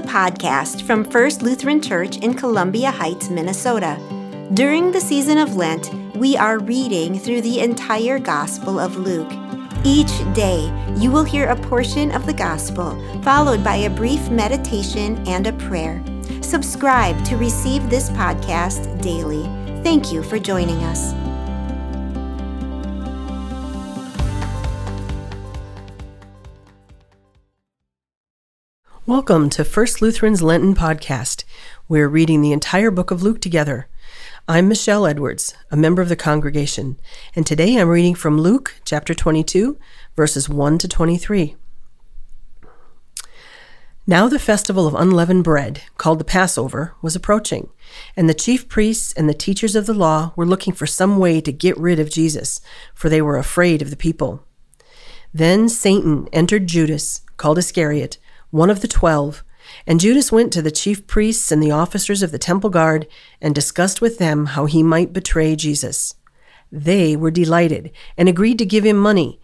the podcast from First Lutheran Church in Columbia Heights, Minnesota. During the season of Lent, we are reading through the entire Gospel of Luke. Each day, you will hear a portion of the Gospel, followed by a brief meditation and a prayer. Subscribe to receive this podcast daily. Thank you for joining us. Welcome to First Lutheran's Lenten podcast. We're reading the entire book of Luke together. I'm Michelle Edwards, a member of the congregation, and today I'm reading from Luke chapter 22, verses 1 to 23. Now the festival of unleavened bread, called the Passover, was approaching, and the chief priests and the teachers of the law were looking for some way to get rid of Jesus, for they were afraid of the people. Then Satan entered Judas, called Iscariot one of the twelve, and Judas went to the chief priests and the officers of the temple guard and discussed with them how he might betray Jesus. They were delighted and agreed to give him money.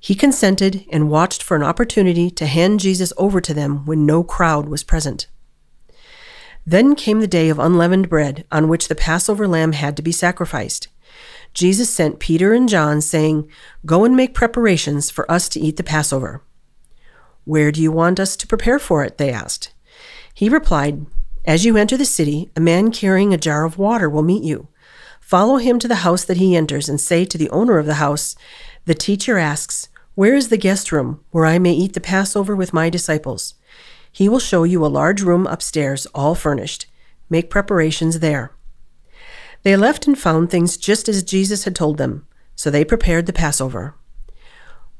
He consented and watched for an opportunity to hand Jesus over to them when no crowd was present. Then came the day of unleavened bread, on which the Passover lamb had to be sacrificed. Jesus sent Peter and John, saying, Go and make preparations for us to eat the Passover. Where do you want us to prepare for it? they asked. He replied, As you enter the city, a man carrying a jar of water will meet you. Follow him to the house that he enters and say to the owner of the house, The teacher asks, Where is the guest room where I may eat the Passover with my disciples? He will show you a large room upstairs, all furnished. Make preparations there. They left and found things just as Jesus had told them, so they prepared the Passover.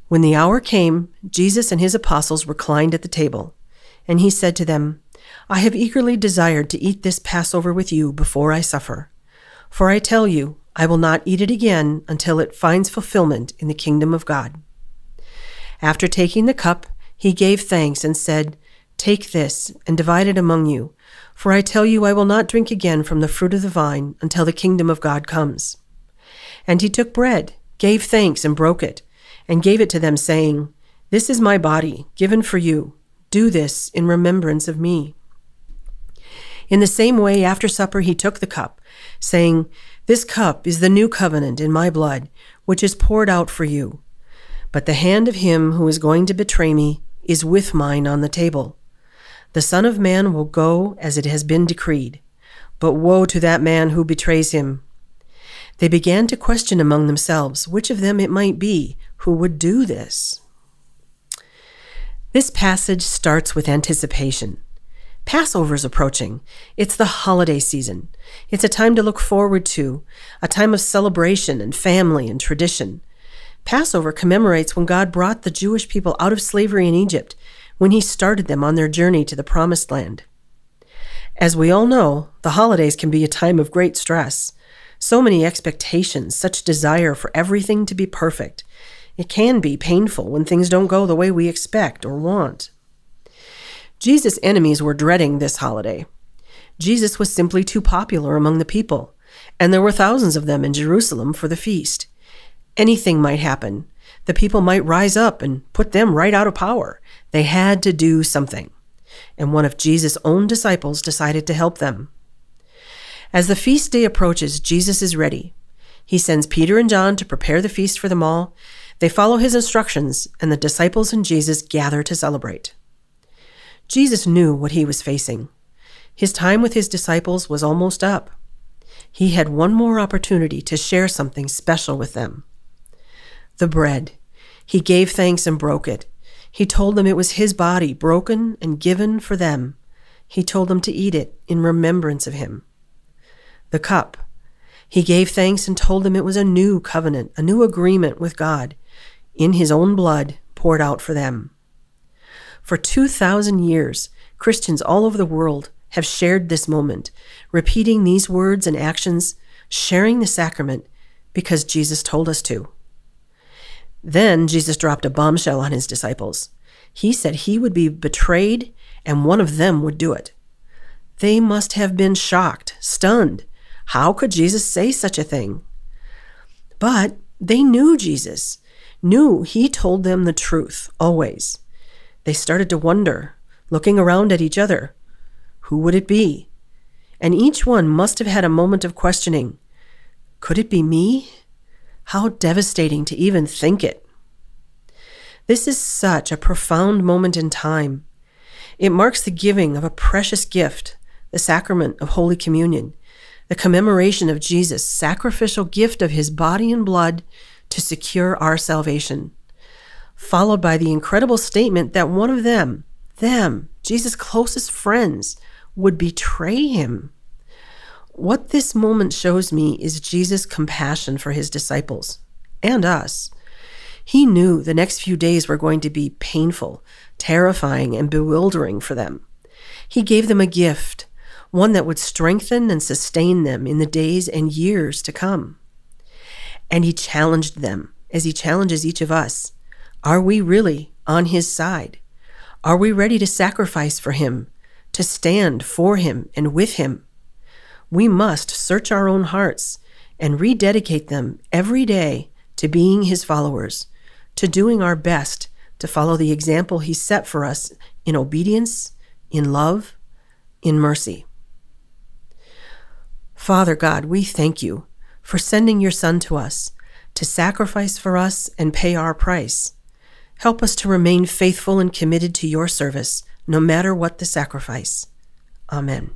When the hour came, Jesus and his apostles reclined at the table, and he said to them, I have eagerly desired to eat this Passover with you before I suffer. For I tell you, I will not eat it again until it finds fulfillment in the kingdom of God. After taking the cup, he gave thanks and said, Take this and divide it among you, for I tell you, I will not drink again from the fruit of the vine until the kingdom of God comes. And he took bread, gave thanks, and broke it and gave it to them, saying, This is my body, given for you. Do this in remembrance of me. In the same way, after supper, he took the cup, saying, This cup is the new covenant in my blood, which is poured out for you. But the hand of him who is going to betray me is with mine on the table. The Son of Man will go as it has been decreed. But woe to that man who betrays him. They began to question among themselves which of them it might be who would do this. This passage starts with anticipation. Passover is approaching. It's the holiday season. It's a time to look forward to, a time of celebration and family and tradition. Passover commemorates when God brought the Jewish people out of slavery in Egypt, when he started them on their journey to the Promised Land. As we all know, the holidays can be a time of great stress. So many expectations, such desire for everything to be perfect. It can be painful when things don't go the way we expect or want. Jesus' enemies were dreading this holiday. Jesus was simply too popular among the people, and there were thousands of them in Jerusalem for the feast. Anything might happen. The people might rise up and put them right out of power. They had to do something. And one of Jesus' own disciples decided to help them. As the feast day approaches, Jesus is ready. He sends Peter and John to prepare the feast for them all, they follow his instructions, and the disciples and Jesus gather to celebrate. Jesus knew what he was facing. His time with his disciples was almost up. He had one more opportunity to share something special with them. The bread. He gave thanks and broke it. He told them it was his body, broken and given for them. He told them to eat it in remembrance of him. The cup. He gave thanks and told them it was a new covenant, a new agreement with God in his own blood poured out for them. For 2,000 years, Christians all over the world have shared this moment, repeating these words and actions, sharing the sacrament because Jesus told us to. Then Jesus dropped a bombshell on his disciples. He said he would be betrayed and one of them would do it. They must have been shocked, stunned. How could Jesus say such a thing? But they knew Jesus knew he told them the truth, always. They started to wonder looking around at each other. Who would it be? And each one must have had a moment of questioning Could it be me? How devastating to even think it. This is such a profound moment in time. It marks the giving of a precious gift, the sacrament of Holy Communion, the commemoration of Jesus' sacrificial gift of his body and blood to secure our salvation, followed by the incredible statement that one of them, them, Jesus' closest friends, would betray him. What this moment shows me is Jesus' compassion for his disciples and us. He knew the next few days were going to be painful, terrifying, and bewildering for them. He gave them a gift, one that would strengthen and sustain them in the days and years to come. And he challenged them, as he challenges each of us Are we really on his side? Are we ready to sacrifice for him, to stand for him and with him? We must search our own hearts and rededicate them every day to being his followers, to doing our best to follow the example he set for us in obedience, in love, in mercy. Father God, we thank you for sending your Son to us to sacrifice for us and pay our price. Help us to remain faithful and committed to your service, no matter what the sacrifice. Amen.